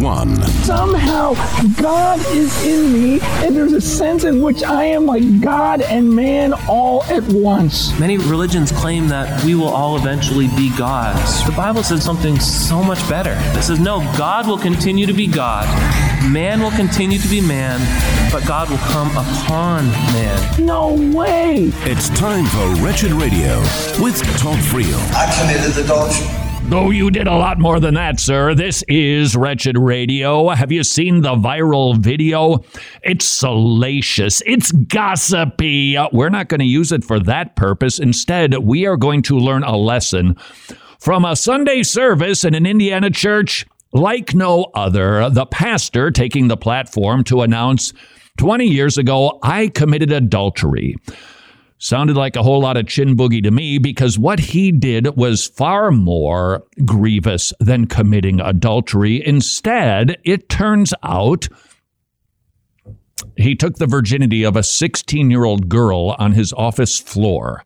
one. Somehow, God is in me, and there's a sense in which I am like God and man all at once. Many religions claim that we will all eventually be gods. The Bible says something so much better. It says, no, God will continue to be God, man will continue to be man, but God will come upon man. No way! It's time for Wretched Radio with Todd Friel. I committed adultery. Oh, you did a lot more than that, sir. This is Wretched Radio. Have you seen the viral video? It's salacious. It's gossipy. We're not going to use it for that purpose. Instead, we are going to learn a lesson from a Sunday service in an Indiana church like no other. The pastor taking the platform to announce 20 years ago, I committed adultery. Sounded like a whole lot of chin boogie to me because what he did was far more grievous than committing adultery. Instead, it turns out he took the virginity of a 16 year old girl on his office floor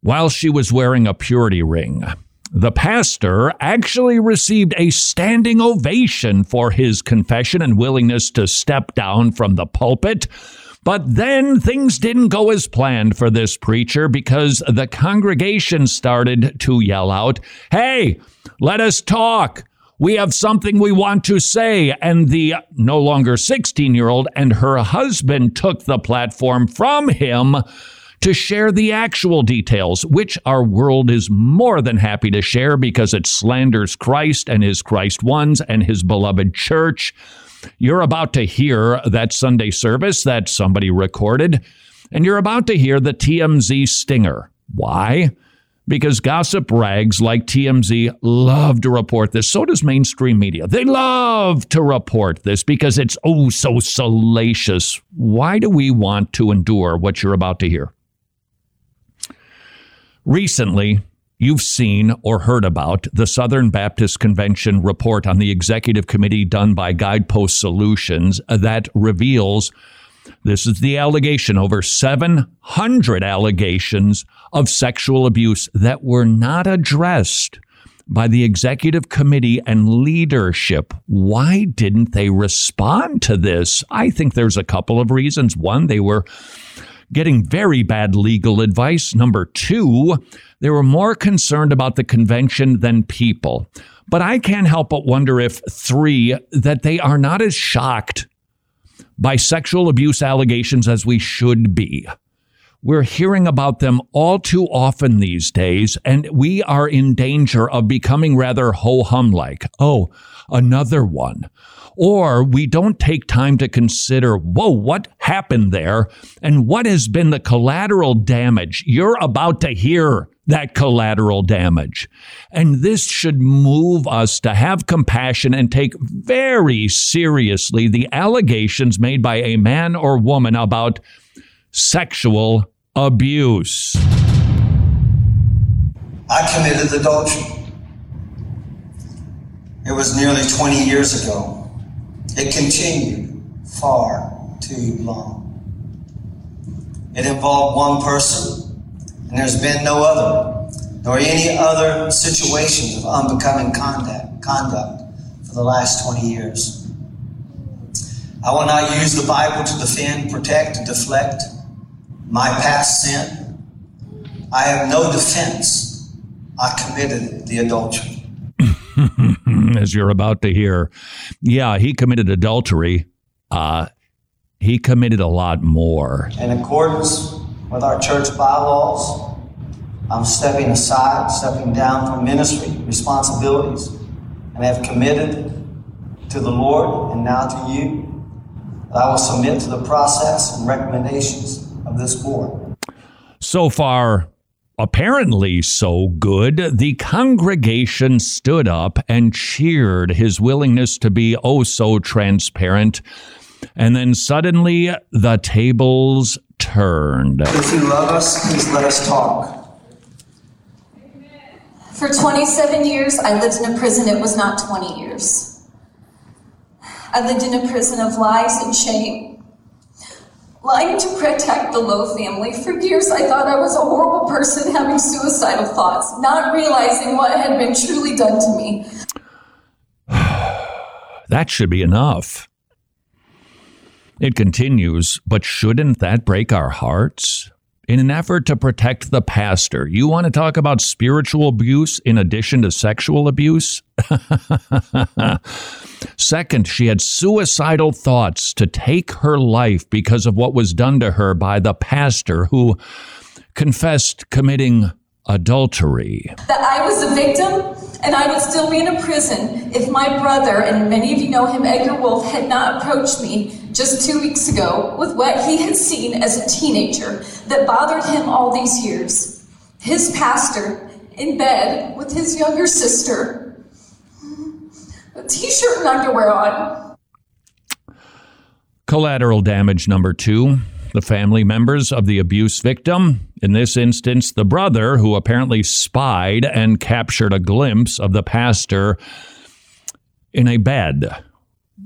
while she was wearing a purity ring. The pastor actually received a standing ovation for his confession and willingness to step down from the pulpit. But then things didn't go as planned for this preacher because the congregation started to yell out, Hey, let us talk. We have something we want to say. And the no longer 16 year old and her husband took the platform from him to share the actual details, which our world is more than happy to share because it slanders Christ and his Christ ones and his beloved church. You're about to hear that Sunday service that somebody recorded, and you're about to hear the TMZ stinger. Why? Because gossip rags like TMZ love to report this. So does mainstream media. They love to report this because it's oh so salacious. Why do we want to endure what you're about to hear? Recently, you've seen or heard about the Southern Baptist Convention report on the executive committee done by Guidepost Solutions that reveals this is the allegation over 700 allegations of sexual abuse that were not addressed by the executive committee and leadership. Why didn't they respond to this? I think there's a couple of reasons. One, they were getting very bad legal advice. Number two, they were more concerned about the convention than people. But I can't help but wonder if, three, that they are not as shocked by sexual abuse allegations as we should be. We're hearing about them all too often these days, and we are in danger of becoming rather ho hum like, oh, another one. Or we don't take time to consider, whoa, what happened there? And what has been the collateral damage? You're about to hear that collateral damage. And this should move us to have compassion and take very seriously the allegations made by a man or woman about sexual abuse. I committed adultery. It was nearly 20 years ago. It continued far too long. It involved one person, and there's been no other, nor any other situations of unbecoming conduct, conduct for the last 20 years. I will not use the Bible to defend, protect, deflect my past sin. I have no defense. I committed the adultery. as you're about to hear. Yeah, he committed adultery. Uh, he committed a lot more. In accordance with our church bylaws, I'm stepping aside, stepping down from ministry responsibilities, and have committed to the Lord and now to you that I will submit to the process and recommendations of this board. So far, apparently so good, the congregation stood up and cheered his willingness to be oh so transparent. And then suddenly the tables turned. If you love us, please let us talk. For 27 years, I lived in a prison. It was not 20 years. I lived in a prison of lies and shame. Lying to protect the Lowe family. For years, I thought I was a horrible person having suicidal thoughts, not realizing what had been truly done to me. that should be enough. It continues, but shouldn't that break our hearts? In an effort to protect the pastor, you want to talk about spiritual abuse in addition to sexual abuse? Second, she had suicidal thoughts to take her life because of what was done to her by the pastor who confessed committing adultery. That I was a victim and I would still be in a prison if my brother, and many of you know him, Edgar Wolf, had not approached me just two weeks ago with what he had seen as a teenager that bothered him all these years. His pastor in bed with his younger sister, a t shirt and underwear on. Collateral damage number two the family members of the abuse victim. In this instance, the brother, who apparently spied and captured a glimpse of the pastor in a bed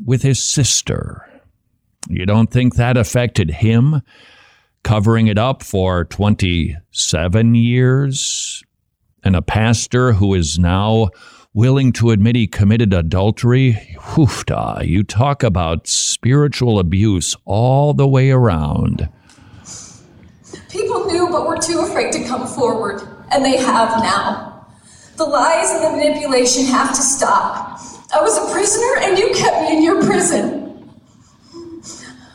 with his sister. You don't think that affected him covering it up for 27 years? And a pastor who is now willing to admit he committed adultery. Hoofda, you talk about spiritual abuse all the way around. People knew but were too afraid to come forward, and they have now. The lies and the manipulation have to stop. I was a prisoner, and you kept me in your prison.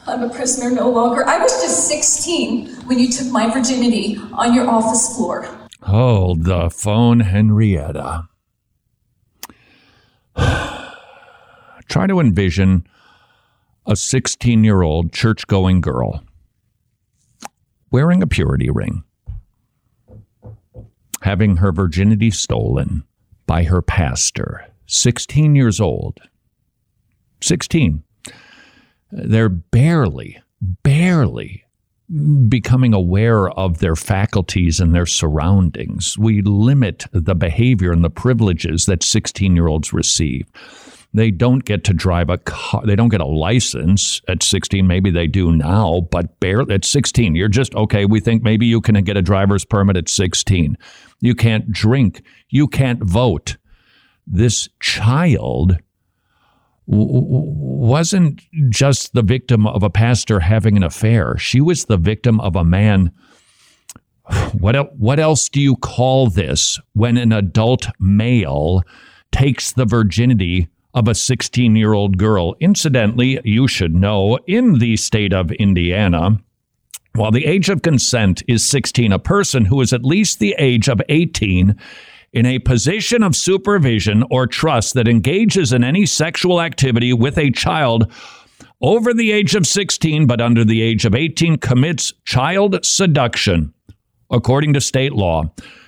I'm a prisoner no longer. I was just 16 when you took my virginity on your office floor. Hold the phone, Henrietta. Try to envision a 16 year old church going girl wearing a purity ring, having her virginity stolen by her pastor, 16 years old. 16. They're barely, barely becoming aware of their faculties and their surroundings. We limit the behavior and the privileges that 16 year olds receive. They don't get to drive a car. They don't get a license at 16. Maybe they do now, but barely at 16. You're just, okay, we think maybe you can get a driver's permit at 16. You can't drink. You can't vote. This child wasn't just the victim of a pastor having an affair. She was the victim of a man. What, what else do you call this when an adult male takes the virginity of a 16 year old girl? Incidentally, you should know in the state of Indiana, while the age of consent is 16, a person who is at least the age of 18 in a position of supervision or trust that engages in any sexual activity with a child over the age of 16 but under the age of 18 commits child seduction according to state law.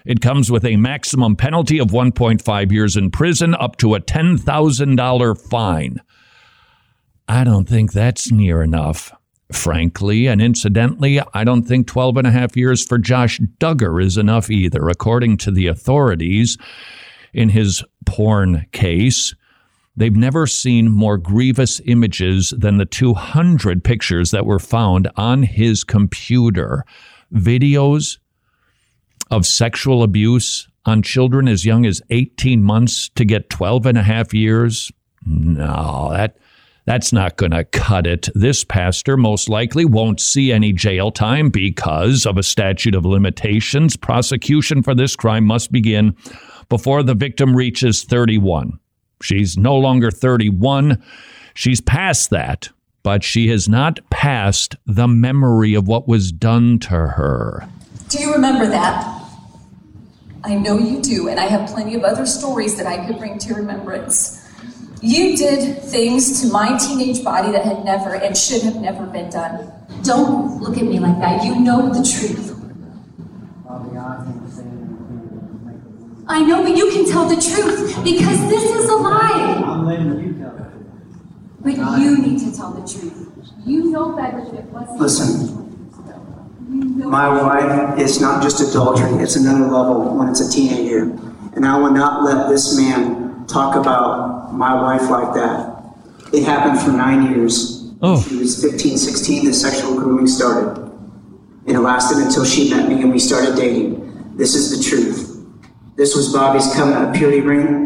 It comes with a maximum penalty of 1.5 years in prison up to a $10,000 fine. I don't think that's near enough frankly. And incidentally, I don't think 12 and a half years for Josh Duggar is enough either, according to the authorities in his porn case. They've never seen more grievous images than the 200 pictures that were found on his computer. Videos of sexual abuse on children as young as 18 months to get 12 and a half years. No, that that's not going to cut it. This pastor most likely won't see any jail time because of a statute of limitations. Prosecution for this crime must begin before the victim reaches 31. She's no longer 31. She's past that, but she has not passed the memory of what was done to her. Do you remember that? I know you do, and I have plenty of other stories that I could bring to remembrance. You did things to my teenage body that had never and should have never been done. Don't look at me like that. You know the truth. I know, but you can tell the truth because this is a lie. I'm letting you tell the truth. But you need to tell the truth. You know better than it was. Listen. My wife is not just adultery, it's another level when it's a teenager. And I will not let this man talk about my wife like that. It happened for nine years. Oh. She was 15, 16, the sexual grooming started. And it lasted until she met me and we started dating. This is the truth. This was Bobby's covenant of purity ring,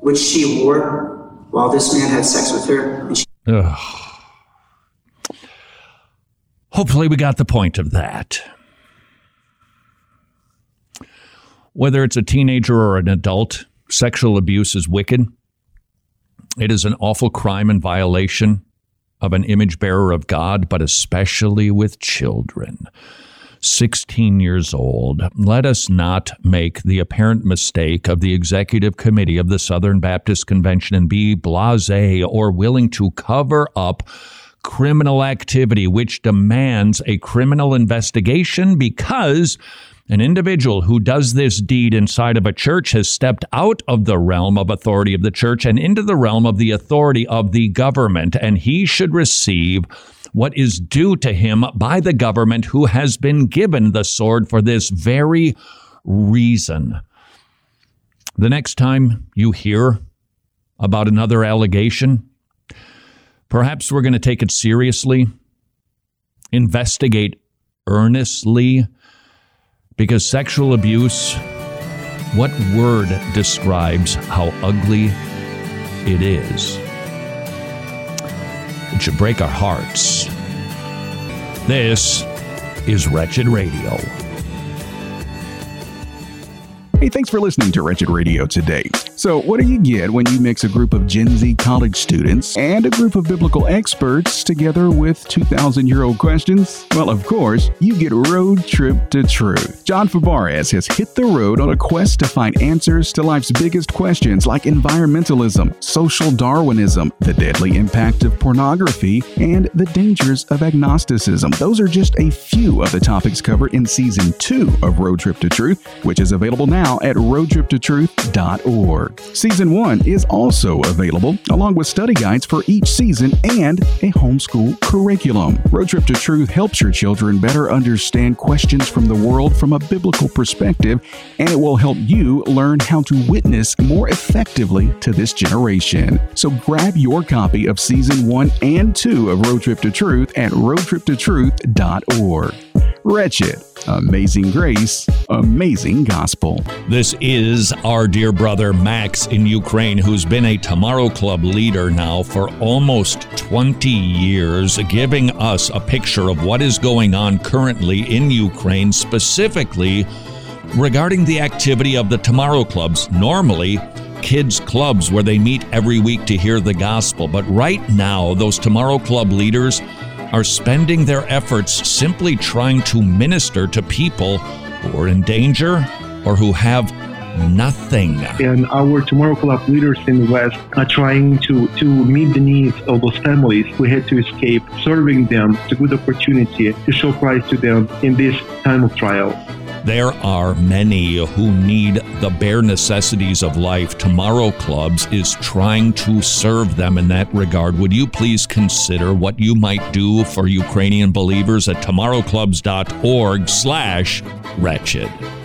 which she wore while this man had sex with her. She- Hopefully, we got the point of that. Whether it's a teenager or an adult, sexual abuse is wicked. It is an awful crime and violation of an image bearer of God, but especially with children. 16 years old. Let us not make the apparent mistake of the executive committee of the Southern Baptist Convention and be blase or willing to cover up criminal activity which demands a criminal investigation because an individual who does this deed inside of a church has stepped out of the realm of authority of the church and into the realm of the authority of the government, and he should receive what is due to him by the government who has been given the sword for this very reason. The next time you hear about another allegation, perhaps we're going to take it seriously, investigate earnestly, because sexual abuse, what word describes how ugly it is? It should break our hearts. This is Wretched Radio. Hey, thanks for listening to Wretched Radio today. So, what do you get when you mix a group of Gen Z college students and a group of biblical experts together with 2,000 year old questions? Well, of course, you get Road Trip to Truth. John Favarez has hit the road on a quest to find answers to life's biggest questions like environmentalism, social Darwinism, the deadly impact of pornography, and the dangers of agnosticism. Those are just a few of the topics covered in season two of Road Trip to Truth, which is available now at roadtriptotruth.org. Season 1 is also available, along with study guides for each season and a homeschool curriculum. Road Trip to Truth helps your children better understand questions from the world from a biblical perspective, and it will help you learn how to witness more effectively to this generation. So grab your copy of Season 1 and 2 of Road Trip to Truth at roadtriptotruth.org. Wretched, Amazing Grace, Amazing Gospel. This is our dear brother Max in Ukraine, who's been a Tomorrow Club leader now for almost 20 years, giving us a picture of what is going on currently in Ukraine, specifically regarding the activity of the Tomorrow Clubs. Normally, kids' clubs where they meet every week to hear the gospel. But right now, those Tomorrow Club leaders are spending their efforts simply trying to minister to people who are in danger or who have nothing. And our Tomorrow Club leaders in the West are trying to, to meet the needs of those families who had to escape, serving them. It's a good opportunity to show Christ to them in this time of trial. There are many who need the bare necessities of life. Tomorrow Clubs is trying to serve them in that regard. Would you please consider what you might do for Ukrainian believers at tomorrowclubs.org slash wretched?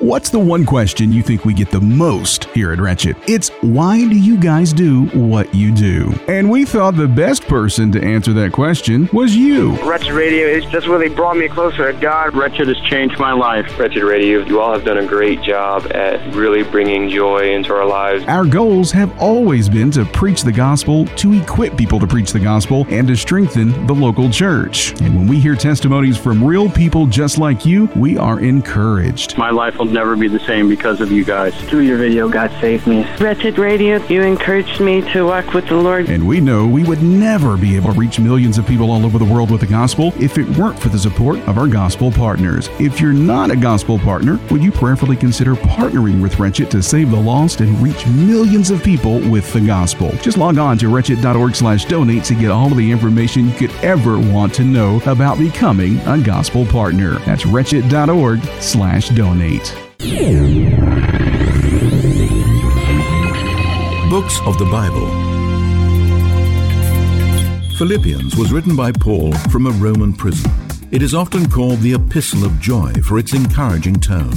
What's the one question you think we get the most here at Wretched? It's why do you guys do what you do? And we thought the best person to answer that question was you. Wretched Radio is just really brought me closer to God. Wretched has changed my life. Wretched Radio, you all have done a great job at really bringing joy into our lives. Our goals have always been to preach the gospel, to equip people to preach the gospel, and to strengthen the local church. And when we hear testimonies from real people just like you, we are encouraged. My life will never be the same because of you guys. Through your video, God saved me. Wretched Radio, you encouraged me to walk with the Lord. And we know we would never be able to reach millions of people all over the world with the gospel if it weren't for the support of our gospel partners. If you're not a gospel partner, would you prayerfully consider partnering with Wretched to save the lost and reach millions of people with the gospel? Just log on to wretched.org slash donate to get all of the information you could ever want to know about becoming a gospel partner. That's wretched.org slash donate. Books of the Bible. Philippians was written by Paul from a Roman prison. It is often called the Epistle of Joy for its encouraging tone.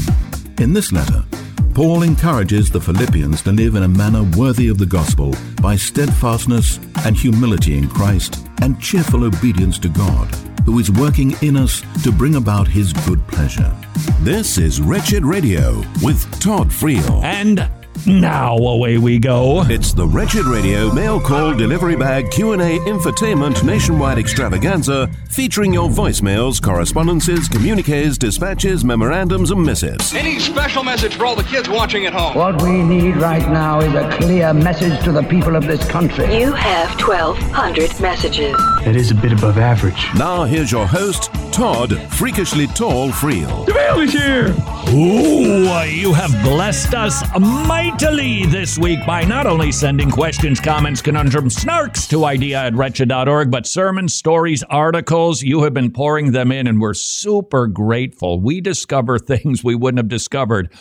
In this letter, Paul encourages the Philippians to live in a manner worthy of the gospel by steadfastness and humility in Christ and cheerful obedience to God, who is working in us to bring about his good pleasure. This is Wretched Radio with Todd Friel. And now away we go. It's the Wretched Radio mail call delivery bag Q&A infotainment nationwide extravaganza featuring your voicemails, correspondences, communiques, dispatches, memorandums and missives. Any special message for all the kids watching at home? What we need right now is a clear message to the people of this country. You have 1,200 messages. That is a bit above average. Now here's your host, Todd Freakishly Tall Friel. The mail is here! Ooh, you have blessed us mightily this week by not only sending questions, comments, conundrums, snarks to idea at wretched.org, but sermons, stories, articles. You have been pouring them in, and we're super grateful. We discover things we wouldn't have discovered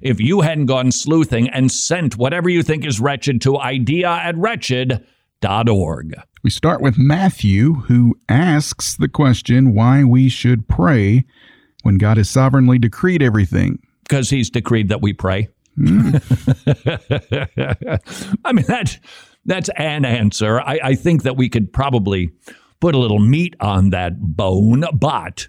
if you hadn't gone sleuthing and sent whatever you think is wretched to idea at wretched.org. We start with Matthew, who asks the question why we should pray when God has sovereignly decreed everything. Because he's decreed that we pray. Hmm. I mean, that, that's an answer. I, I think that we could probably put a little meat on that bone, but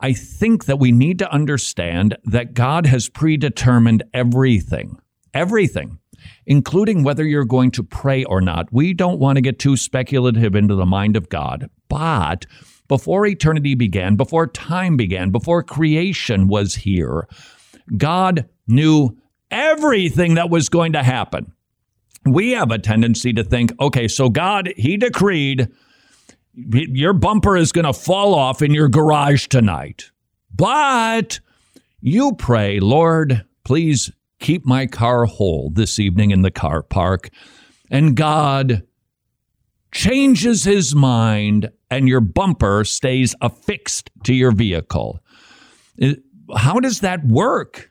I think that we need to understand that God has predetermined everything, everything, including whether you're going to pray or not. We don't want to get too speculative into the mind of God, but before eternity began, before time began, before creation was here, God knew everything that was going to happen. We have a tendency to think, okay, so God, He decreed your bumper is going to fall off in your garage tonight. But you pray, Lord, please keep my car whole this evening in the car park. And God changes his mind and your bumper stays affixed to your vehicle. Uh, how does that work?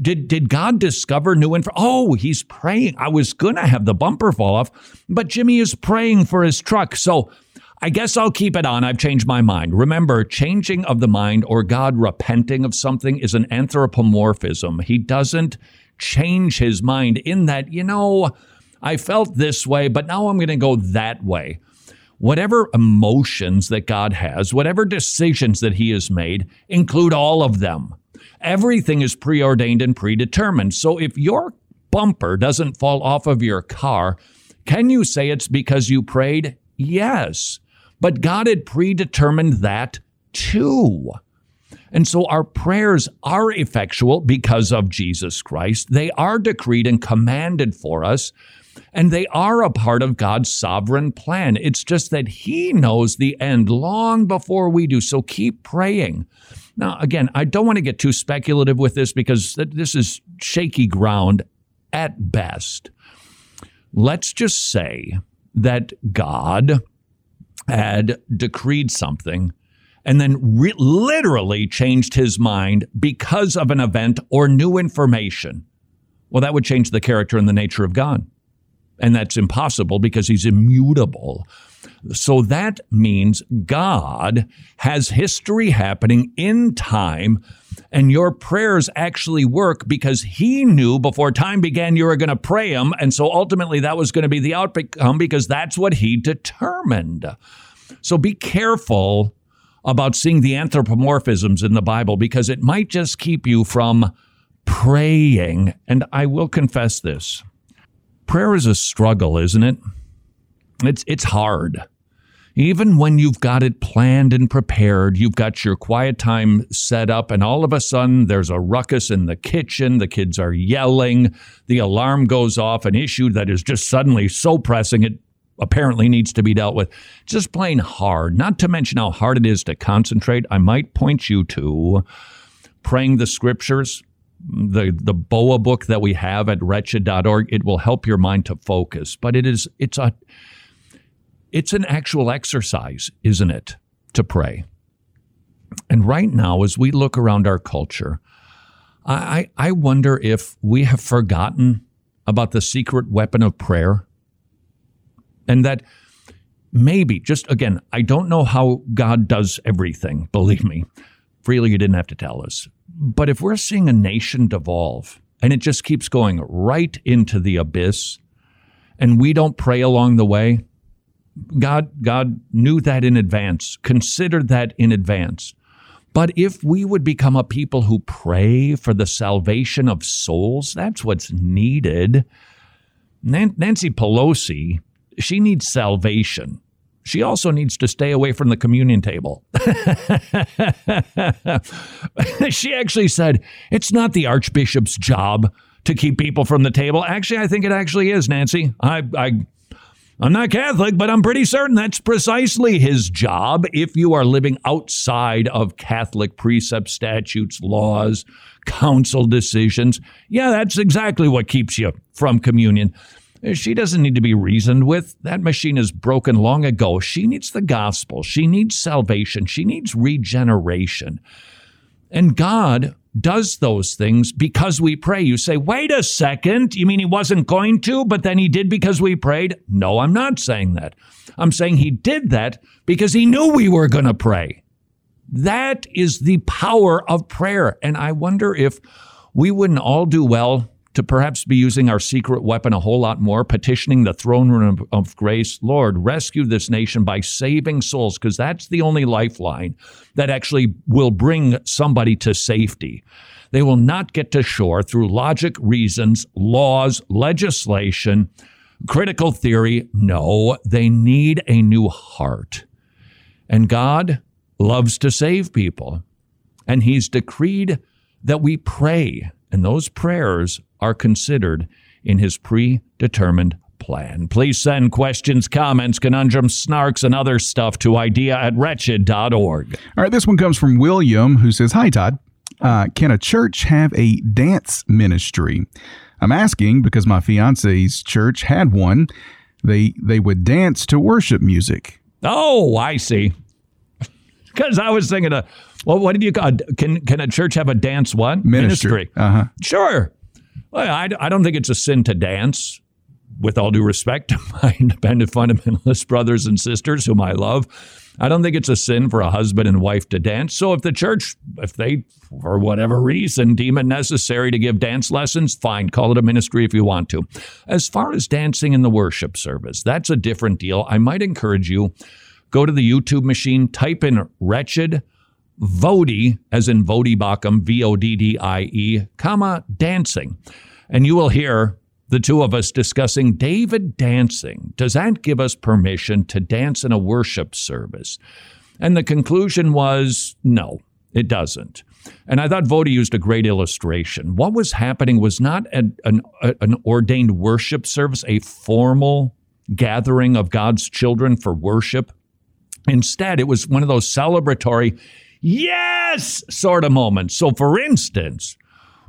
Did did God discover new info? Oh, he's praying. I was gonna have the bumper fall off, but Jimmy is praying for his truck. So I guess I'll keep it on. I've changed my mind. Remember, changing of the mind or God repenting of something is an anthropomorphism. He doesn't change his mind in that, you know, I felt this way, but now I'm going to go that way. Whatever emotions that God has, whatever decisions that he has made, include all of them. Everything is preordained and predetermined. So if your bumper doesn't fall off of your car, can you say it's because you prayed? Yes. But God had predetermined that too. And so our prayers are effectual because of Jesus Christ. They are decreed and commanded for us, and they are a part of God's sovereign plan. It's just that He knows the end long before we do. So keep praying. Now, again, I don't want to get too speculative with this because this is shaky ground at best. Let's just say that God had decreed something and then re- literally changed his mind because of an event or new information. Well, that would change the character and the nature of God. And that's impossible because he's immutable. So that means God has history happening in time, and your prayers actually work because He knew before time began you were going to pray Him. And so ultimately that was going to be the outcome because that's what He determined. So be careful about seeing the anthropomorphisms in the Bible because it might just keep you from praying. And I will confess this prayer is a struggle, isn't it? It's, it's hard. Even when you've got it planned and prepared, you've got your quiet time set up, and all of a sudden there's a ruckus in the kitchen. The kids are yelling. The alarm goes off, an issue that is just suddenly so pressing it apparently needs to be dealt with. Just plain hard, not to mention how hard it is to concentrate. I might point you to praying the scriptures, the the BOA book that we have at wretched.org. It will help your mind to focus, but it is it's a it's an actual exercise, isn't it, to pray. And right now, as we look around our culture, I, I wonder if we have forgotten about the secret weapon of prayer and that maybe, just again, I don't know how God does everything, believe me. Freely, you didn't have to tell us. But if we're seeing a nation devolve and it just keeps going right into the abyss, and we don't pray along the way, God, God knew that in advance, considered that in advance. But if we would become a people who pray for the salvation of souls, that's what's needed. Nancy Pelosi, she needs salvation. She also needs to stay away from the communion table. she actually said, it's not the Archbishop's job to keep people from the table. Actually, I think it actually is, Nancy. I, I I'm not Catholic, but I'm pretty certain that's precisely his job if you are living outside of Catholic precepts, statutes, laws, council decisions. Yeah, that's exactly what keeps you from communion. She doesn't need to be reasoned with. That machine is broken long ago. She needs the gospel. She needs salvation. She needs regeneration. And God does those things because we pray. You say, wait a second, you mean he wasn't going to, but then he did because we prayed? No, I'm not saying that. I'm saying he did that because he knew we were going to pray. That is the power of prayer. And I wonder if we wouldn't all do well to perhaps be using our secret weapon a whole lot more, petitioning the throne room of, of grace. Lord, rescue this nation by saving souls, because that's the only lifeline that actually will bring somebody to safety. They will not get to shore through logic, reasons, laws, legislation, critical theory. No, they need a new heart. And God loves to save people. And He's decreed that we pray, and those prayers are considered in his predetermined plan. Please send questions, comments, conundrums, snarks, and other stuff to idea at wretched.org. All right, this one comes from William, who says, Hi, Todd. Uh, can a church have a dance ministry? I'm asking because my fiance's church had one. They they would dance to worship music. Oh, I see. Because I was thinking, of, well, what did you call? Can can a church have a dance what ministry? ministry. Uh huh. Sure. Well, I, I don't think it's a sin to dance. With all due respect to my independent fundamentalist brothers and sisters whom I love, I don't think it's a sin for a husband and wife to dance. So if the church, if they, for whatever reason, deem it necessary to give dance lessons, fine, call it a ministry if you want to. As far as dancing in the worship service, that's a different deal. I might encourage you go to the YouTube machine, type in wretched Voddie, as in Voddie Baucham, V O D D I E, comma, dancing. And you will hear the two of us discussing David dancing. Does that give us permission to dance in a worship service? And the conclusion was no, it doesn't. And I thought Voddie used a great illustration. What was happening was not an, an, an ordained worship service, a formal gathering of God's children for worship. Instead, it was one of those celebratory yes sort of moments. So, for instance,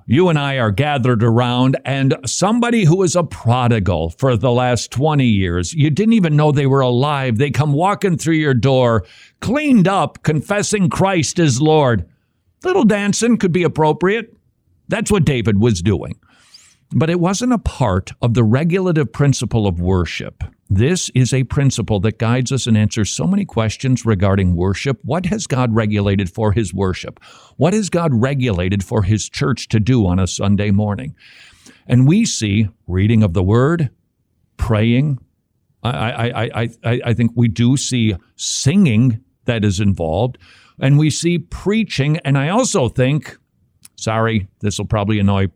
you and I are gathered around, and somebody who is a prodigal for the last 20 years, you didn't even know they were alive. They come walking through your door, cleaned up, confessing Christ as Lord. Little dancing could be appropriate. That's what David was doing. But it wasn't a part of the regulative principle of worship. This is a principle that guides us and answers so many questions regarding worship. What has God regulated for his worship? What has God regulated for his church to do on a Sunday morning? And we see reading of the word, praying. I, I, I, I, I think we do see singing that is involved, and we see preaching. And I also think, sorry, this will probably annoy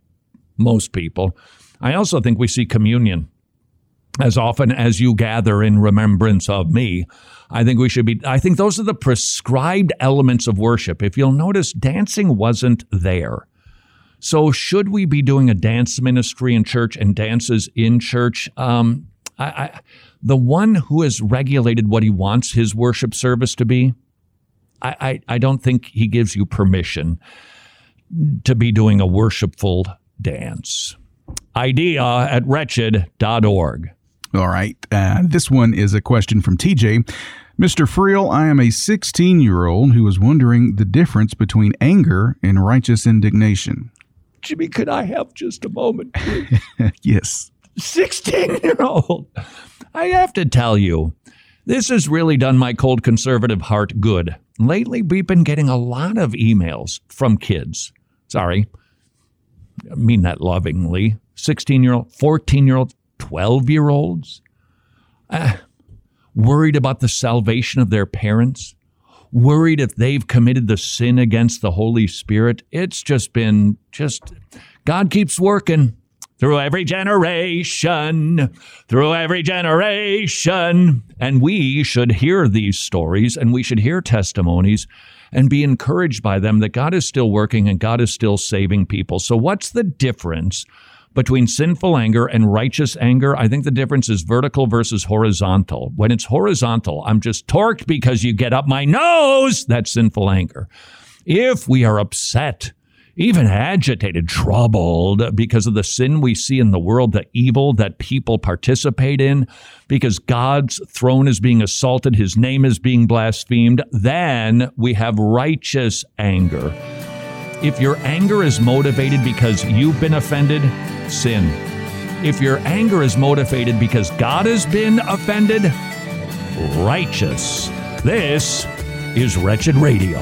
most people. I also think we see communion as often as you gather in remembrance of me. I think we should be, I think those are the prescribed elements of worship. If you'll notice, dancing wasn't there. So, should we be doing a dance ministry in church and dances in church? Um, I, I, the one who has regulated what he wants his worship service to be, I, I, I don't think he gives you permission to be doing a worshipful dance. Idea at wretched.org. All right. Uh, this one is a question from TJ. Mr. Friel, I am a 16 year old who is wondering the difference between anger and righteous indignation. Jimmy, could I have just a moment? yes. 16 year old. I have to tell you, this has really done my cold conservative heart good. Lately, we've been getting a lot of emails from kids. Sorry, I mean that lovingly, 16 year old, 14 year old, 12 year olds, uh, worried about the salvation of their parents, worried if they've committed the sin against the Holy Spirit. It's just been just, God keeps working through every generation, through every generation. And we should hear these stories and we should hear testimonies and be encouraged by them that God is still working and God is still saving people. So, what's the difference? Between sinful anger and righteous anger, I think the difference is vertical versus horizontal. When it's horizontal, I'm just torqued because you get up my nose. That's sinful anger. If we are upset even agitated, troubled because of the sin we see in the world, the evil that people participate in, because God's throne is being assaulted, his name is being blasphemed, then we have righteous anger. If your anger is motivated because you've been offended, sin. If your anger is motivated because God has been offended, righteous. This is Wretched Radio.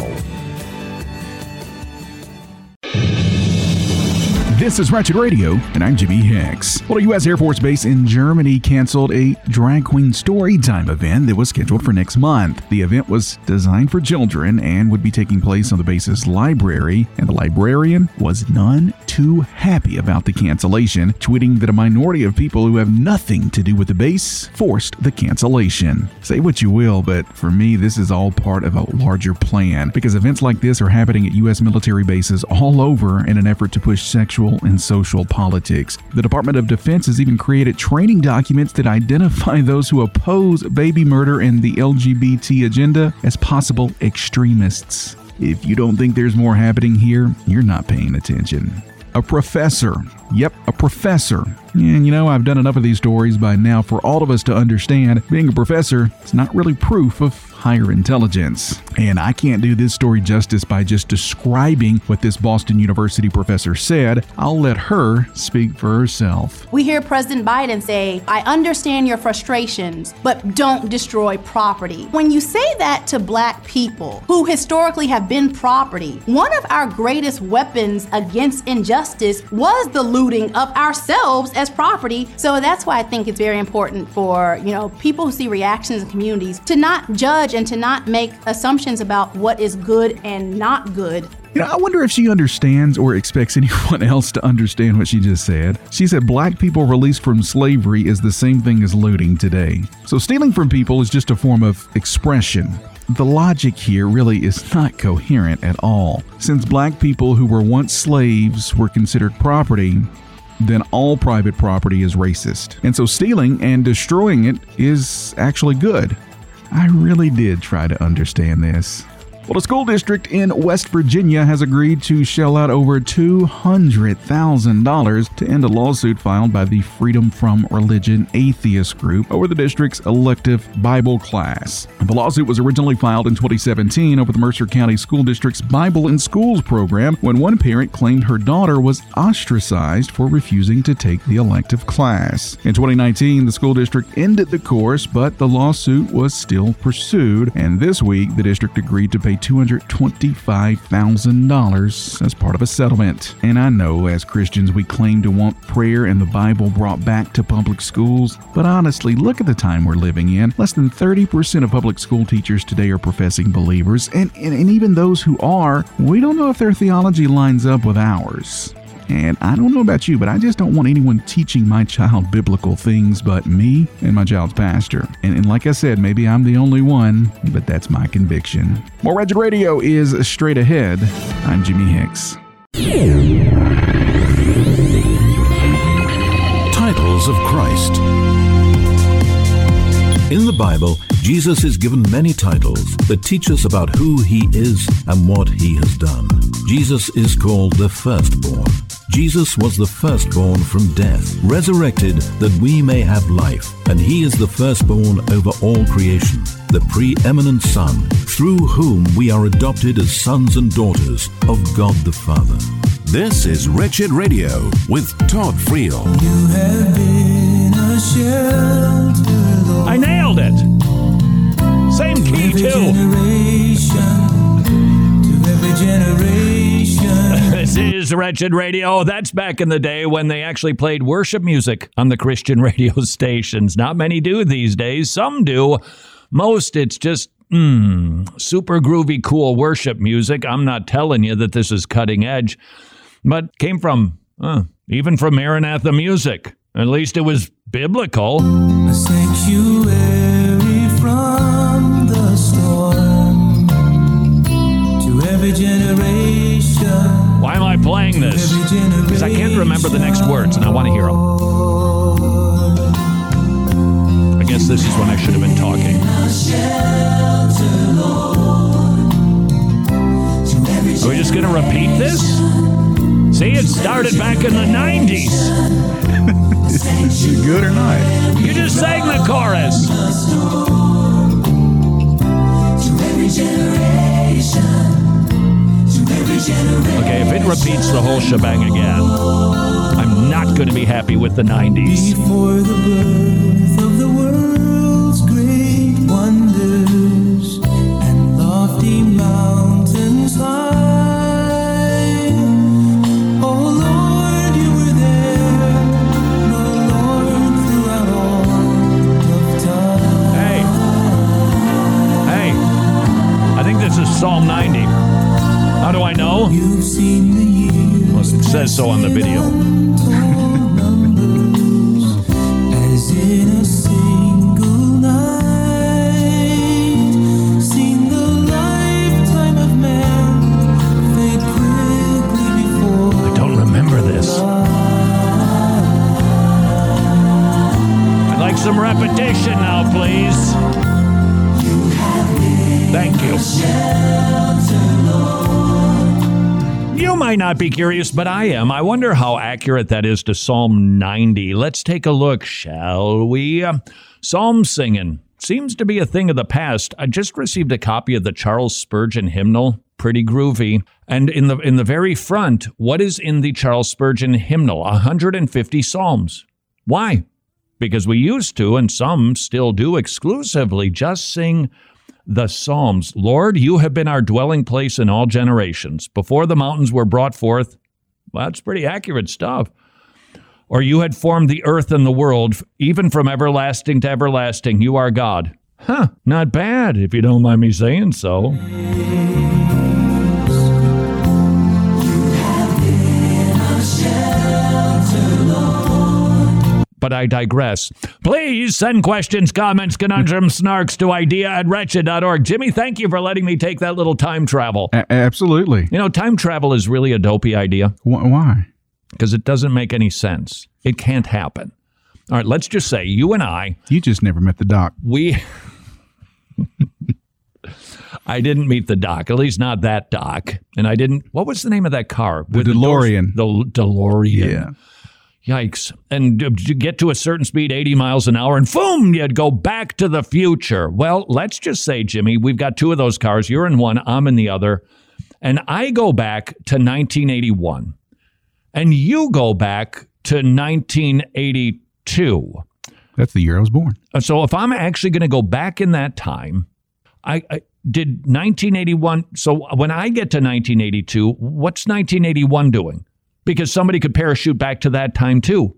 This is Wretched Radio, and I'm Jimmy Hicks. Well, a U.S. Air Force Base in Germany canceled a drag queen story time event that was scheduled for next month. The event was designed for children and would be taking place on the base's library, and the librarian was none too happy about the cancellation, tweeting that a minority of people who have nothing to do with the base forced the cancellation. Say what you will, but for me, this is all part of a larger plan because events like this are happening at U.S. military bases all over in an effort to push sexual and social politics. The Department of Defense has even created training documents that identify those who oppose baby murder and the LGBT agenda as possible extremists. If you don't think there's more happening here, you're not paying attention. A professor, yep, a professor. And you know, I've done enough of these stories by now for all of us to understand being a professor is not really proof of higher intelligence. And I can't do this story justice by just describing what this Boston University professor said. I'll let her speak for herself. We hear President Biden say, I understand your frustrations, but don't destroy property. When you say that to black people who historically have been property, one of our greatest weapons against injustice was the looting of ourselves as property. So that's why I think it's very important for, you know, people who see reactions in communities to not judge and to not make assumptions about what is good and not good. You know, I wonder if she understands or expects anyone else to understand what she just said. She said black people released from slavery is the same thing as looting today. So stealing from people is just a form of expression. The logic here really is not coherent at all. Since black people who were once slaves were considered property, then all private property is racist. And so stealing and destroying it is actually good. I really did try to understand this. Well, a school district in West Virginia has agreed to shell out over $200,000 to end a lawsuit filed by the Freedom from Religion Atheist Group over the district's elective Bible class. The lawsuit was originally filed in 2017 over the Mercer County School District's Bible in Schools program when one parent claimed her daughter was ostracized for refusing to take the elective class. In 2019, the school district ended the course, but the lawsuit was still pursued, and this week the district agreed to pay $225,000 as part of a settlement. And I know as Christians we claim to want prayer and the Bible brought back to public schools, but honestly, look at the time we're living in. Less than 30% of public school teachers today are professing believers, and, and, and even those who are, we don't know if their theology lines up with ours. And I don't know about you, but I just don't want anyone teaching my child biblical things but me and my child's pastor. And, and, like I said, maybe I'm the only one, but that's my conviction. More Wretched Radio is straight ahead. I'm Jimmy Hicks. Titles of Christ. In the Bible, Jesus is given many titles that teach us about who he is and what he has done. Jesus is called the firstborn. Jesus was the firstborn from death, resurrected that we may have life, and he is the firstborn over all creation, the preeminent Son, through whom we are adopted as sons and daughters of God the Father. This is Wretched Radio with Todd Friel. I nailed it. Same key too. This is Wretched Radio. That's back in the day when they actually played worship music on the Christian radio stations. Not many do these days. Some do. Most, it's just mm, super groovy, cool worship music. I'm not telling you that this is cutting edge, but came from, uh, even from Maranatha music. At least it was biblical. Every generation. Why am I playing this? Because I can't remember the next words and I want to hear them. I guess this is when I should have been talking. Are we just going to repeat this? See, it started back in the 90s. is it good or not? You just sang the chorus. Okay, if it repeats the whole shebang again, I'm not going to be happy with the 90s. Well, it says so on the video. Curious, but I am. I wonder how accurate that is to Psalm 90. Let's take a look, shall we? Psalm singing seems to be a thing of the past. I just received a copy of the Charles Spurgeon hymnal. Pretty groovy. And in the in the very front, what is in the Charles Spurgeon hymnal? 150 psalms. Why? Because we used to, and some still do exclusively, just sing the Psalms. Lord, you have been our dwelling place in all generations. Before the mountains were brought forth, well, that's pretty accurate stuff. Or you had formed the earth and the world, even from everlasting to everlasting. You are God. Huh, not bad, if you don't mind me saying so. But I digress. Please send questions, comments, conundrums, mm. snarks to idea at wretched.org. Jimmy, thank you for letting me take that little time travel. A- absolutely. You know, time travel is really a dopey idea Wh- why? because it doesn't make any sense. It can't happen. All right, let's just say you and I, You just never met the doc. we. I didn't meet the doc, at least not that doc. And I didn't. What was the name of that car? The With DeLorean. The, DeLorean. Yeah. Yikes. And you get to a certain speed, 80 miles an hour, and boom, you'd go back to the future. Well, let's just say, Jimmy, we've got two of those cars. You're in one, I'm in the other. And I go back to 1981, and you go back to 1982. That's the year I was born. Uh, So if I'm actually going to go back in that time, I, I did 1981. So when I get to 1982, what's 1981 doing? Because somebody could parachute back to that time too.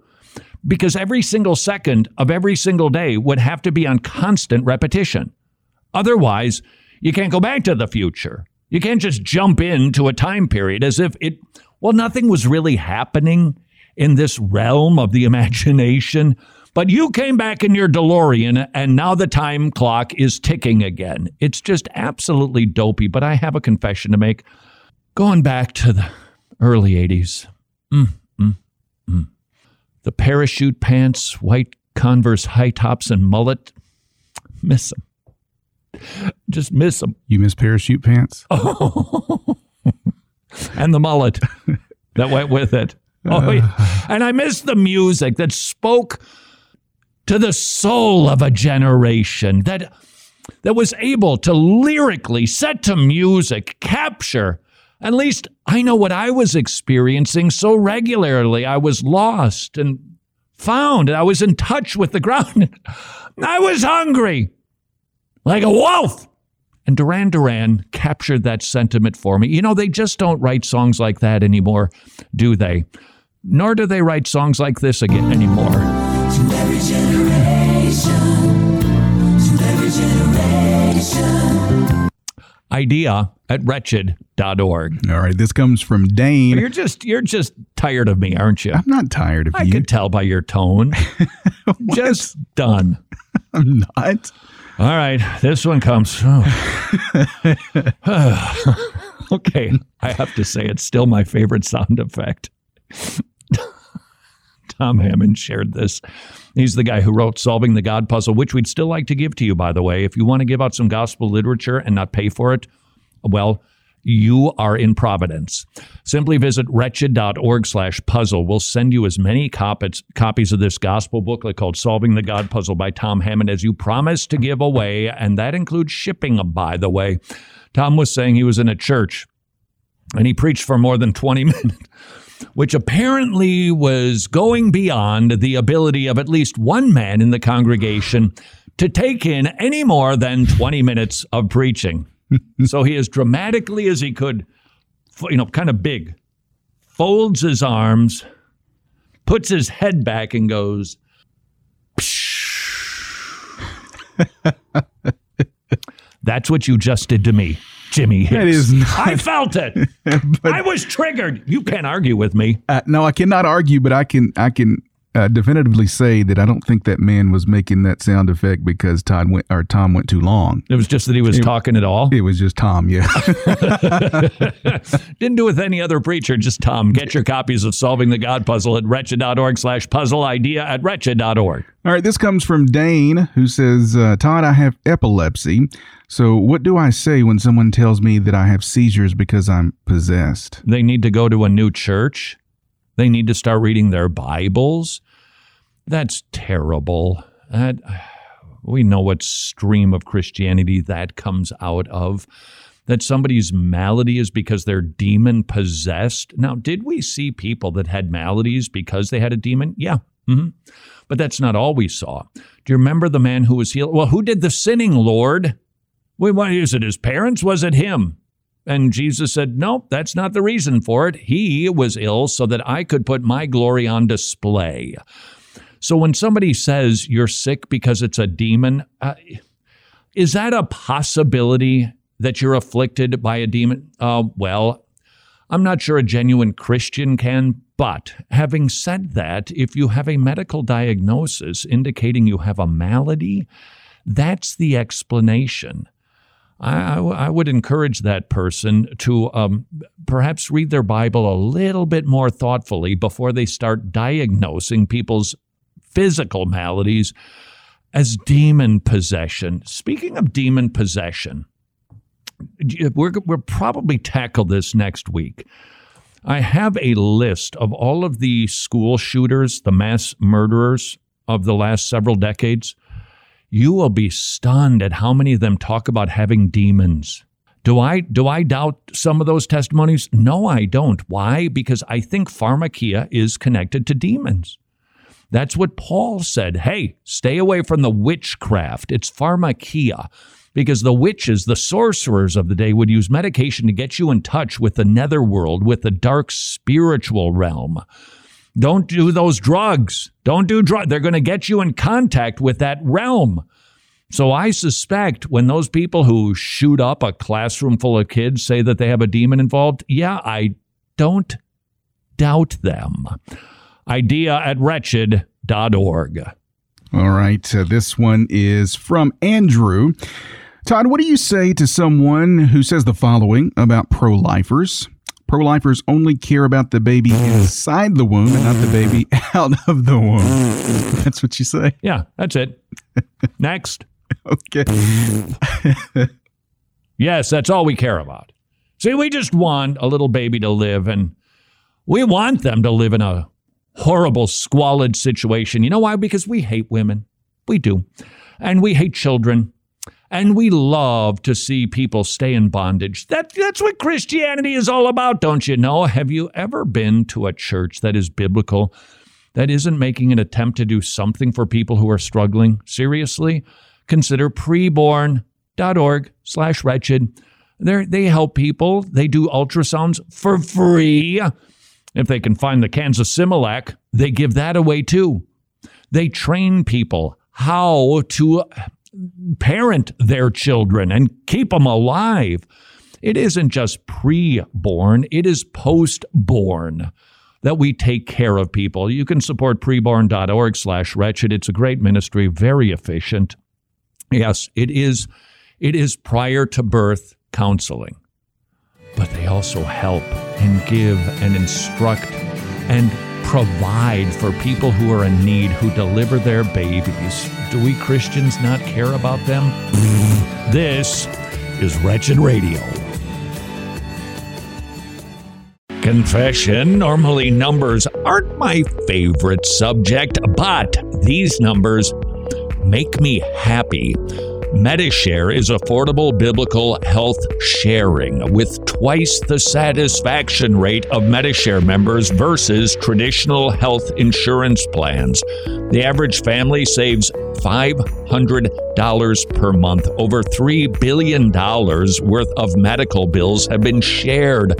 Because every single second of every single day would have to be on constant repetition. Otherwise, you can't go back to the future. You can't just jump into a time period as if it, well, nothing was really happening in this realm of the imagination. But you came back in your DeLorean and now the time clock is ticking again. It's just absolutely dopey. But I have a confession to make. Going back to the early 80s, mm, mm, mm. the parachute pants, white Converse high tops, and mullet, miss them. Just miss them. You miss parachute pants? Oh. and the mullet that went with it. Oh, yeah. And I miss the music that spoke to the soul of a generation that that was able to lyrically set to music capture at least I know what I was experiencing so regularly. I was lost and found. and I was in touch with the ground. I was hungry like a wolf. And Duran Duran captured that sentiment for me. You know, they just don't write songs like that anymore, do they? Nor do they write songs like this again anymore. Idea at wretched.org. All right, this comes from Dane. You're just you're just tired of me, aren't you? I'm not tired of I you. can tell by your tone. just done. I'm not. All right, this one comes. oh. okay, I have to say it's still my favorite sound effect. Tom Hammond shared this. He's the guy who wrote Solving the God Puzzle, which we'd still like to give to you, by the way. If you want to give out some gospel literature and not pay for it, well, you are in Providence. Simply visit wretched.org slash puzzle. We'll send you as many copies, copies of this gospel booklet called Solving the God Puzzle by Tom Hammond as you promised to give away, and that includes shipping, by the way. Tom was saying he was in a church and he preached for more than 20 minutes, which apparently was going beyond the ability of at least one man in the congregation to take in any more than 20 minutes of preaching. so he, as dramatically as he could, you know, kind of big, folds his arms, puts his head back, and goes, That's what you just did to me, Jimmy Hicks. That is not- I felt it. I was triggered. You can't argue with me. Uh, no, I cannot argue, but I can I can uh, definitively say that I don't think that man was making that sound effect because Todd went or Tom went too long. It was just that he was It- talking at all. It was just Tom, yeah. Didn't do with any other preacher, just Tom. Get your copies of Solving the God Puzzle at wretched.org slash puzzle idea at wretched.org. All right, this comes from Dane, who says, uh, Todd, I have epilepsy. So, what do I say when someone tells me that I have seizures because I'm possessed? They need to go to a new church. They need to start reading their Bibles. That's terrible. That, we know what stream of Christianity that comes out of. That somebody's malady is because they're demon possessed. Now, did we see people that had maladies because they had a demon? Yeah. hmm But that's not all we saw. Do you remember the man who was healed? Well, who did the sinning, Lord? Is it? His parents? Was it him? And Jesus said, Nope, that's not the reason for it. He was ill so that I could put my glory on display. So when somebody says you're sick because it's a demon, uh, is that a possibility that you're afflicted by a demon? Uh, well, I'm not sure a genuine Christian can, but having said that, if you have a medical diagnosis indicating you have a malady, that's the explanation. I, would encourage that person to um, perhaps read their Bible a little bit more thoughtfully before they start diagnosing people's physical maladies as demon possession. Speaking of demon possession, we're, we'll probably tackle this next week. I have a list of all of the school shooters, the mass murderers of the last several decades. You will be stunned at how many of them talk about having demons. Do I do I doubt some of those testimonies? No, I don't. Why? Because I think pharmakeia is connected to demons. That's what Paul said. Hey, stay away from the witchcraft. It's pharmakeia. Because the witches, the sorcerers of the day, would use medication to get you in touch with the netherworld, with the dark spiritual realm. Don't do those drugs. Don't do drugs. They're going to get you in contact with that realm. So I suspect when those people who shoot up a classroom full of kids say that they have a demon involved, yeah, I don't doubt them. Idea at wretched.org. All right. Uh, this one is from Andrew. Todd, what do you say to someone who says the following about pro lifers? Pro lifers only care about the baby mm. inside the womb and not the baby mm. out of the womb. Mm. That's what you say? Yeah, that's it. Next. Okay. yes, that's all we care about. See, we just want a little baby to live, and we want them to live in a horrible, squalid situation. You know why? Because we hate women. We do. And we hate children. And we love to see people stay in bondage. That, that's what Christianity is all about, don't you know? Have you ever been to a church that is biblical, that isn't making an attempt to do something for people who are struggling? Seriously? Consider preborn preborn.org slash wretched. They're, they help people. They do ultrasounds for free. If they can find the Kansas Similac, they give that away too. They train people how to parent their children and keep them alive. It isn't just pre-born, it is post-born that we take care of people. You can support preborn.org slash wretched. It's a great ministry, very efficient. Yes, it is it is prior to birth counseling. But they also help and give and instruct and provide for people who are in need, who deliver their babies. Do we Christians not care about them? This is Wretched Radio. Confession. Normally, numbers aren't my favorite subject, but these numbers make me happy. Medi-Share is affordable biblical health sharing with twice the satisfaction rate of Medi-Share members versus traditional health insurance plans. The average family saves $500 per month. Over $3 billion worth of medical bills have been shared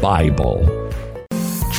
Bible.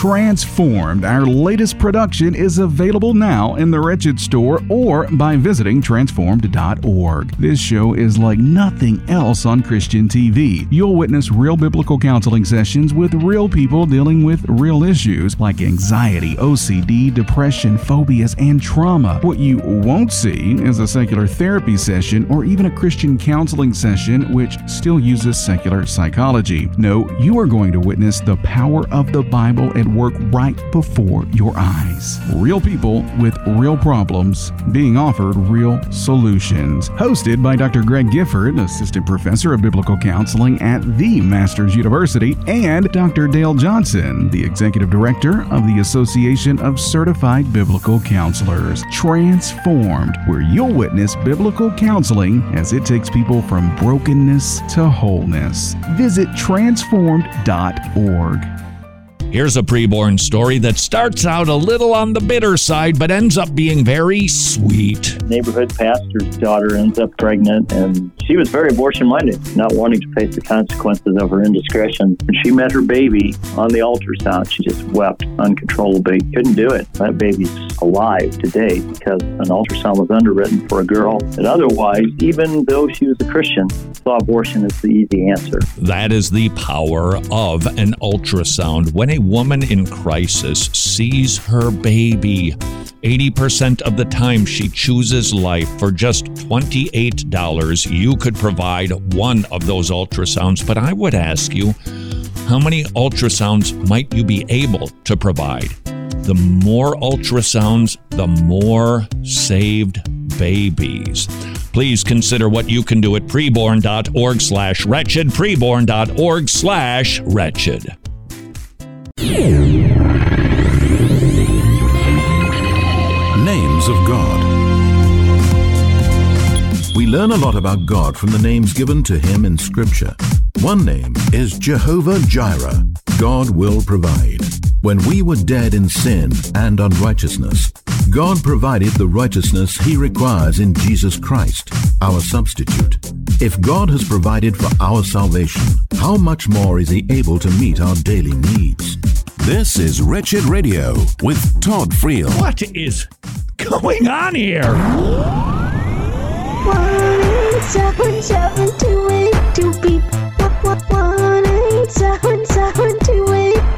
Transformed, our latest production, is available now in the Wretched store or by visiting transformed.org. This show is like nothing else on Christian TV. You'll witness real biblical counseling sessions with real people dealing with real issues like anxiety, OCD, depression, phobias, and trauma. What you won't see is a secular therapy session or even a Christian counseling session which still uses secular psychology. No, you are going to witness the power of the Bible at work right before your eyes. Real people with real problems being offered real solutions. Hosted by Dr. Greg Gifford, Assistant Professor of Biblical Counseling at the Masters University, and Dr. Dale Johnson, the Executive Director of the Association of Certified Biblical Counselors. Transformed, where you'll witness biblical counseling as it takes people from brokenness to wholeness. Visit transformed.org. Here's a preborn story that starts out a little on the bitter side, but ends up being very sweet. Neighborhood pastor's daughter ends up pregnant, and she was very abortion minded, not wanting to face the consequences of her indiscretion. When she met her baby on the ultrasound, she just wept uncontrollably. Couldn't do it. That baby's alive today because an ultrasound was underwritten for a girl that otherwise, even though she was a Christian, saw abortion as the easy answer. That is the power of an ultrasound. When a woman in crisis sees her baby, 80% of the time she chooses life for just $28. You could provide one of those ultrasounds, but I would ask you, how many ultrasounds might you be able to provide? The more ultrasounds, the more saved babies. Please consider what you can do at preborn.org slash wretched, preborn.org slash wretched. Names of God. We learn a lot about God from the names given to him in Scripture. One name is Jehovah Jireh. God will provide. When we were dead in sin and unrighteousness, God provided the righteousness he requires in Jesus Christ, our substitute. If God has provided for our salvation, how much more is he able to meet our daily needs? This is Wretched Radio with Todd Friel. What is going on here? One eight seven seven two eight two beep.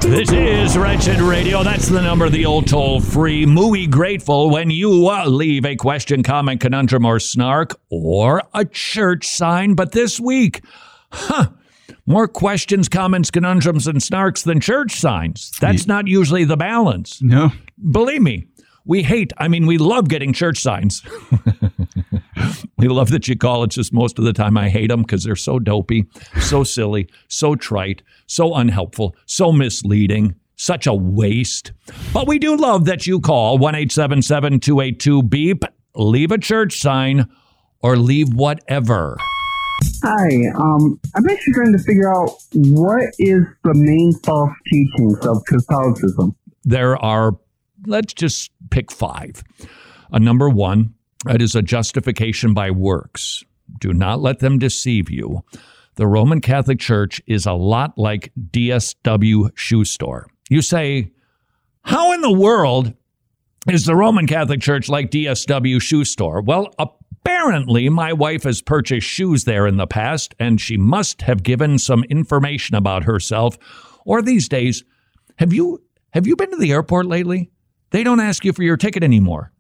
This is Wretched Radio. That's the number, the old toll free. Muy grateful when you uh, leave a question, comment, conundrum, or snark, or a church sign. But this week, huh, more questions, comments, conundrums, and snarks than church signs. That's not usually the balance. No. Believe me, We hate, I mean, we love getting church signs. we love that you call. It's just most of the time I hate them because they're so dopey, so silly, so trite, so unhelpful, so misleading. Such a waste. But we do love that you call 1 877 282 BEEP, leave a church sign, or leave whatever. Hi, um, I'm actually trying to figure out what is the main false teachings of Catholicism. There are, let's just pick five. A number one, it is a justification by works. Do not let them deceive you. The Roman Catholic Church is a lot like DSW shoe store. You say, how in the world is the Roman Catholic Church like DSW shoe store? Well, apparently my wife has purchased shoes there in the past and she must have given some information about herself. Or these days, have you have you been to the airport lately? They don't ask you for your ticket anymore.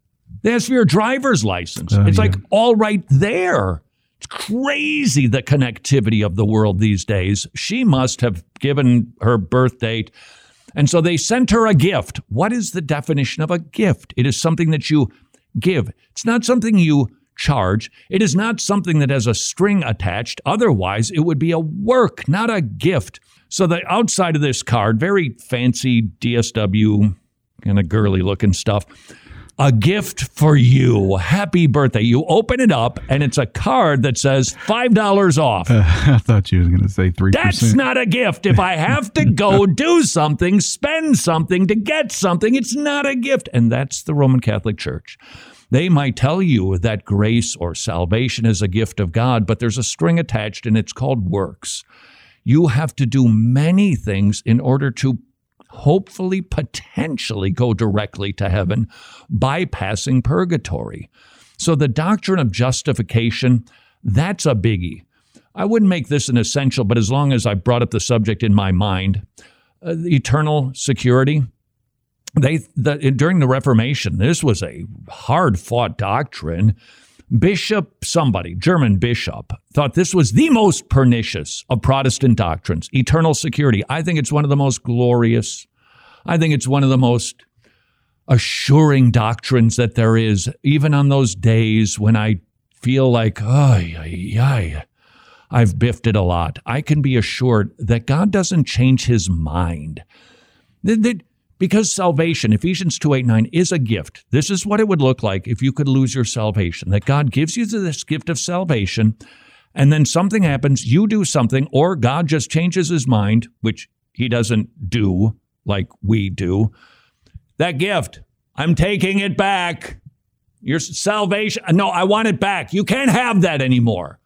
They ask for your driver's license. Uh, it's yeah. like all right there. It's crazy the connectivity of the world these days. She must have given her birth date. And so they sent her a gift. What is the definition of a gift? It is something that you give. It's not something you charge. It is not something that has a string attached. Otherwise, it would be a work, not a gift. So the outside of this card, very fancy DSW, kind of girly looking stuff. A gift for you. Happy birthday. You open it up and it's a card that says $5 off. I thought you was going to say 3%. That's not a gift. If I have to go do something, spend something to get something, it's not a gift. And that's the Roman Catholic Church. They might tell you that grace or salvation is a gift of God, but there's a string attached and it's called works. You have to do many things in order to hopefully, potentially go directly to heaven, bypassing purgatory. So the doctrine of justification, that's a biggie. I wouldn't make this an essential, but as long as I brought up the subject in my mind, uh, eternal security, they the, during the Reformation, this was a hard fought doctrine. Bishop, somebody, German bishop, thought this was the most pernicious of Protestant doctrines, eternal security. I think it's one of the most glorious. I think it's one of the most assuring doctrines that there is, even on those days when I feel like, ay, ay, I've biffed it a lot. I can be assured that God doesn't change his mind. That- because salvation, Ephesians 2 8 9, is a gift. This is what it would look like if you could lose your salvation. That God gives you this gift of salvation, and then something happens, you do something, or God just changes his mind, which he doesn't do like we do. That gift, I'm taking it back. Your salvation, no, I want it back. You can't have that anymore.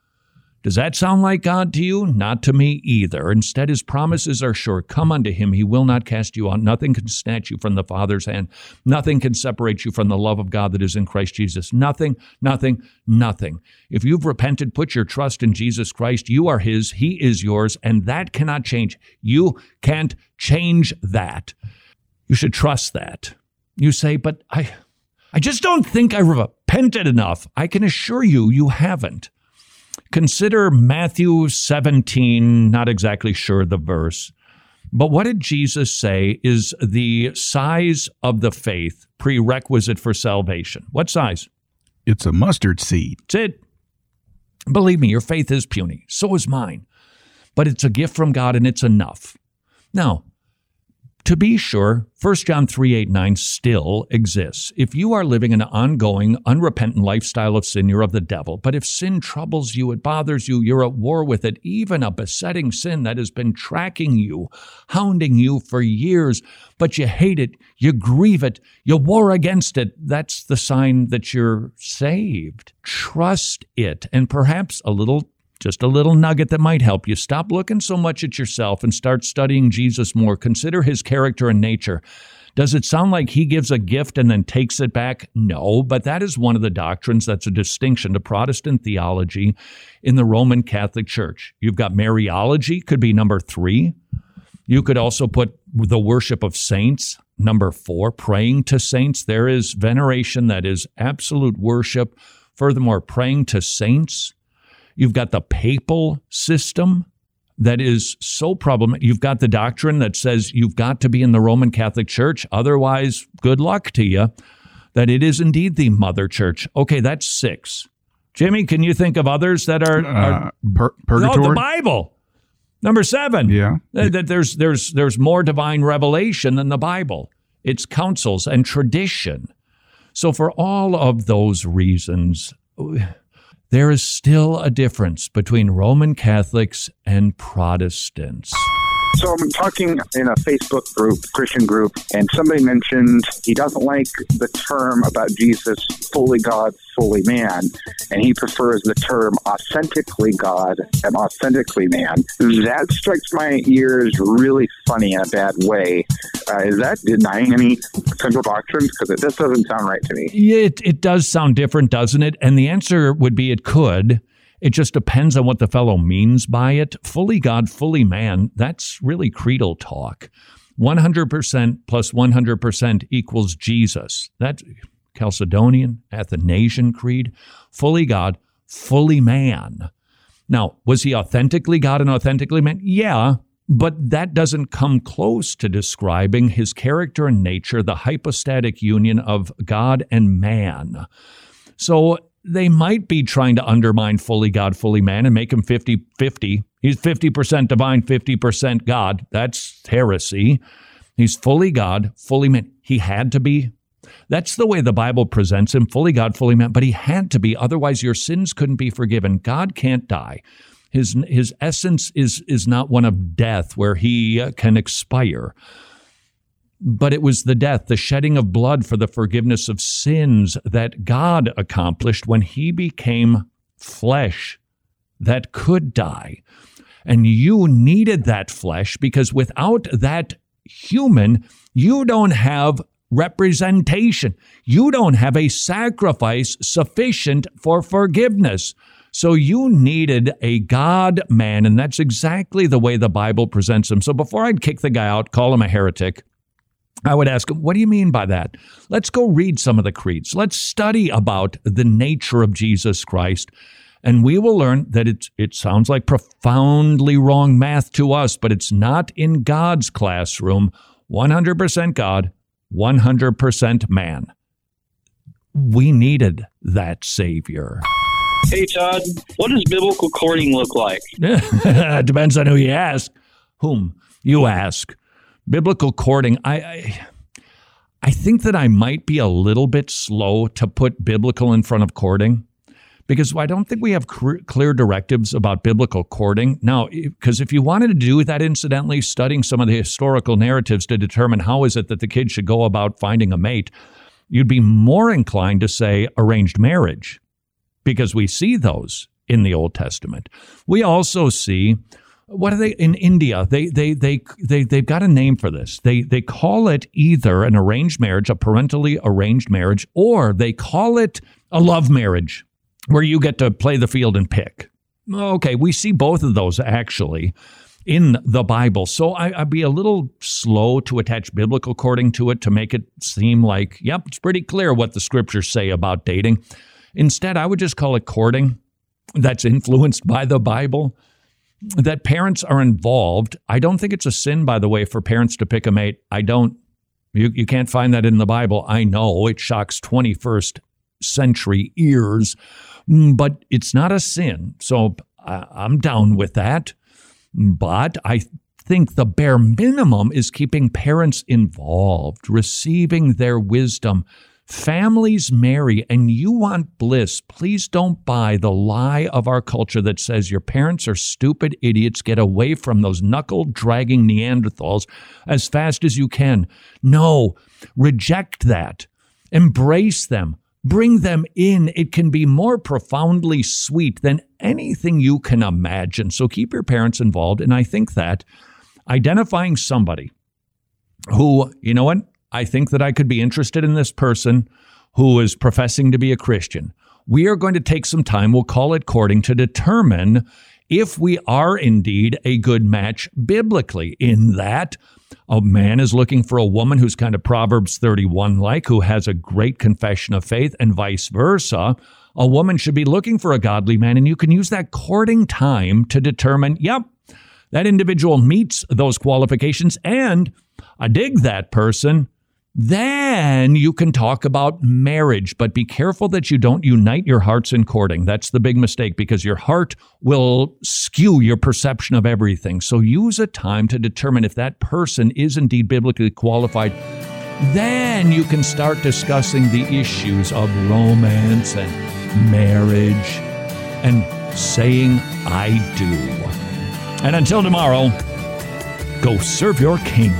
Does that sound like God to you? Not to me either. Instead, his promises are sure. Come unto him. He will not cast you out. Nothing can snatch you from the Father's hand. Nothing can separate you from the love of God that is in Christ Jesus. Nothing, nothing, nothing. If you've repented, put your trust in Jesus Christ. You are his. He is yours. And that cannot change. You can't change that. You should trust that. You say, but I, I just don't think I repented enough. I can assure you, you haven't. Consider Matthew 17, not exactly sure the verse, but what did Jesus say is the size of the faith prerequisite for salvation? What size? It's a mustard seed. That's it. Believe me, your faith is puny. So is mine. But it's a gift from God and it's enough. Now, to be sure, 1 John 3 8 9 still exists. If you are living an ongoing, unrepentant lifestyle of sin, you're of the devil. But if sin troubles you, it bothers you, you're at war with it, even a besetting sin that has been tracking you, hounding you for years, but you hate it, you grieve it, you war against it, that's the sign that you're saved. Trust it, and perhaps a little just a little nugget that might help you. Stop looking so much at yourself and start studying Jesus more. Consider his character and nature. Does it sound like he gives a gift and then takes it back? No, but that is one of the doctrines that's a distinction to Protestant theology in the Roman Catholic Church. You've got Mariology, could be number three. You could also put the worship of saints, number four, praying to saints. There is veneration that is absolute worship. Furthermore, praying to saints. You've got the papal system that is so problematic. You've got the doctrine that says you've got to be in the Roman Catholic Church, otherwise, good luck to you. that it is indeed the mother church. Okay, that's six. Jimmy, can you think of others that are, are Uh, pur- No, the Bible. Number seven. Yeah. That that there's there's there's more divine revelation than the Bible. It's councils and tradition. So for all of those reasons, there is still a difference between Roman Catholics and Protestants. So I'm talking in a Facebook group, Christian group, and somebody mentioned he doesn't like the term about Jesus, fully God, fully man, and he prefers the term authentically God and authentically man. That strikes my ears really funny in a bad way. Uh, is that denying any central doctrines? Because it just doesn't sound right to me. Yeah, it, it does sound different, doesn't it? And the answer would be it could. It just depends on what the fellow means by it. Fully God, fully man, that's really creedal talk. 100% plus 100% equals Jesus. That's Chalcedonian, Athanasian Creed. Fully God, fully man. Now, was he authentically God and authentically man? Yeah, but that doesn't come close to describing his character and nature, the hypostatic union of God and man. So they might be trying to undermine fully God, fully man and make him 50 50. He's 50% divine, 50% God. That's heresy. He's fully God, fully man. He had to be. That's the way the Bible presents him fully God, fully man, but he had to be. Otherwise, your sins couldn't be forgiven. God can't die. His, his essence is, is not one of death where he can expire but it was the death, the shedding of blood for the forgiveness of sins that God accomplished when he became flesh that could die. And you needed that flesh because without that human, you don't have representation. You don't have a sacrifice sufficient for forgiveness. So you needed a God man, and that's exactly the way the Bible presents him. So before I'd kick the guy out, call him a heretic, I would ask him, what do you mean by that? Let's go read some of the creeds. Let's study about the nature of Jesus Christ. And we will learn that it, it sounds like profoundly wrong math to us, but it's not in God's classroom. 100% God, 100% man. We needed that Savior. Hey, Todd, what does biblical courting look like? Depends on who you ask. Whom you ask. Biblical courting, I, I I think that I might be a little bit slow to put biblical in front of courting because I don't think we have clear directives about biblical courting. Now, because if you wanted to do that, incidentally, studying some of the historical narratives to determine how is it that the kid should go about finding a mate, you'd be more inclined to say arranged marriage because we see those in the Old Testament. We also see what are they in India? They they they they they've got a name for this. They they call it either an arranged marriage, a parentally arranged marriage, or they call it a love marriage, where you get to play the field and pick. Okay, we see both of those actually in the Bible. So I, I'd be a little slow to attach biblical courting to it to make it seem like, yep, it's pretty clear what the scriptures say about dating. Instead, I would just call it courting that's influenced by the Bible that parents are involved. I don't think it's a sin, by the way, for parents to pick a mate. I don't. You, you can't find that in the Bible. I know it shocks 21st century ears, mm, but it's not a sin. So I'm down with that. But I think the bare minimum is keeping parents involved, receiving their wisdom. Families marry and you want bliss. Please don't buy the lie of our culture that says your parents are stupid idiots. Get away from those knuckle dragging Neanderthals as fast as you can. No, reject that. Embrace them. Bring them in. It can be more profoundly sweet than anything you can imagine. So keep your parents involved. And I think that identifying somebody who, you know what? I think that I could be interested in this person who is professing to be a Christian. We are going to take some time, we'll call it courting, to determine if we are indeed a good match biblically, in that a man is looking for a woman who's kind of Proverbs 31 like, who has a great confession of faith, and vice versa. A woman should be looking for a godly man, and you can use that courting time to determine, yep, that individual meets those qualifications, and I dig that person Then you can talk about marriage, but be careful that you don't unite your hearts in courting. That's the big mistake because your heart will skew your perception of everything. So use a time to determine if that person is indeed biblically qualified. Then you can start discussing the issues of romance and marriage and saying, I do. And until tomorrow, go serve your king.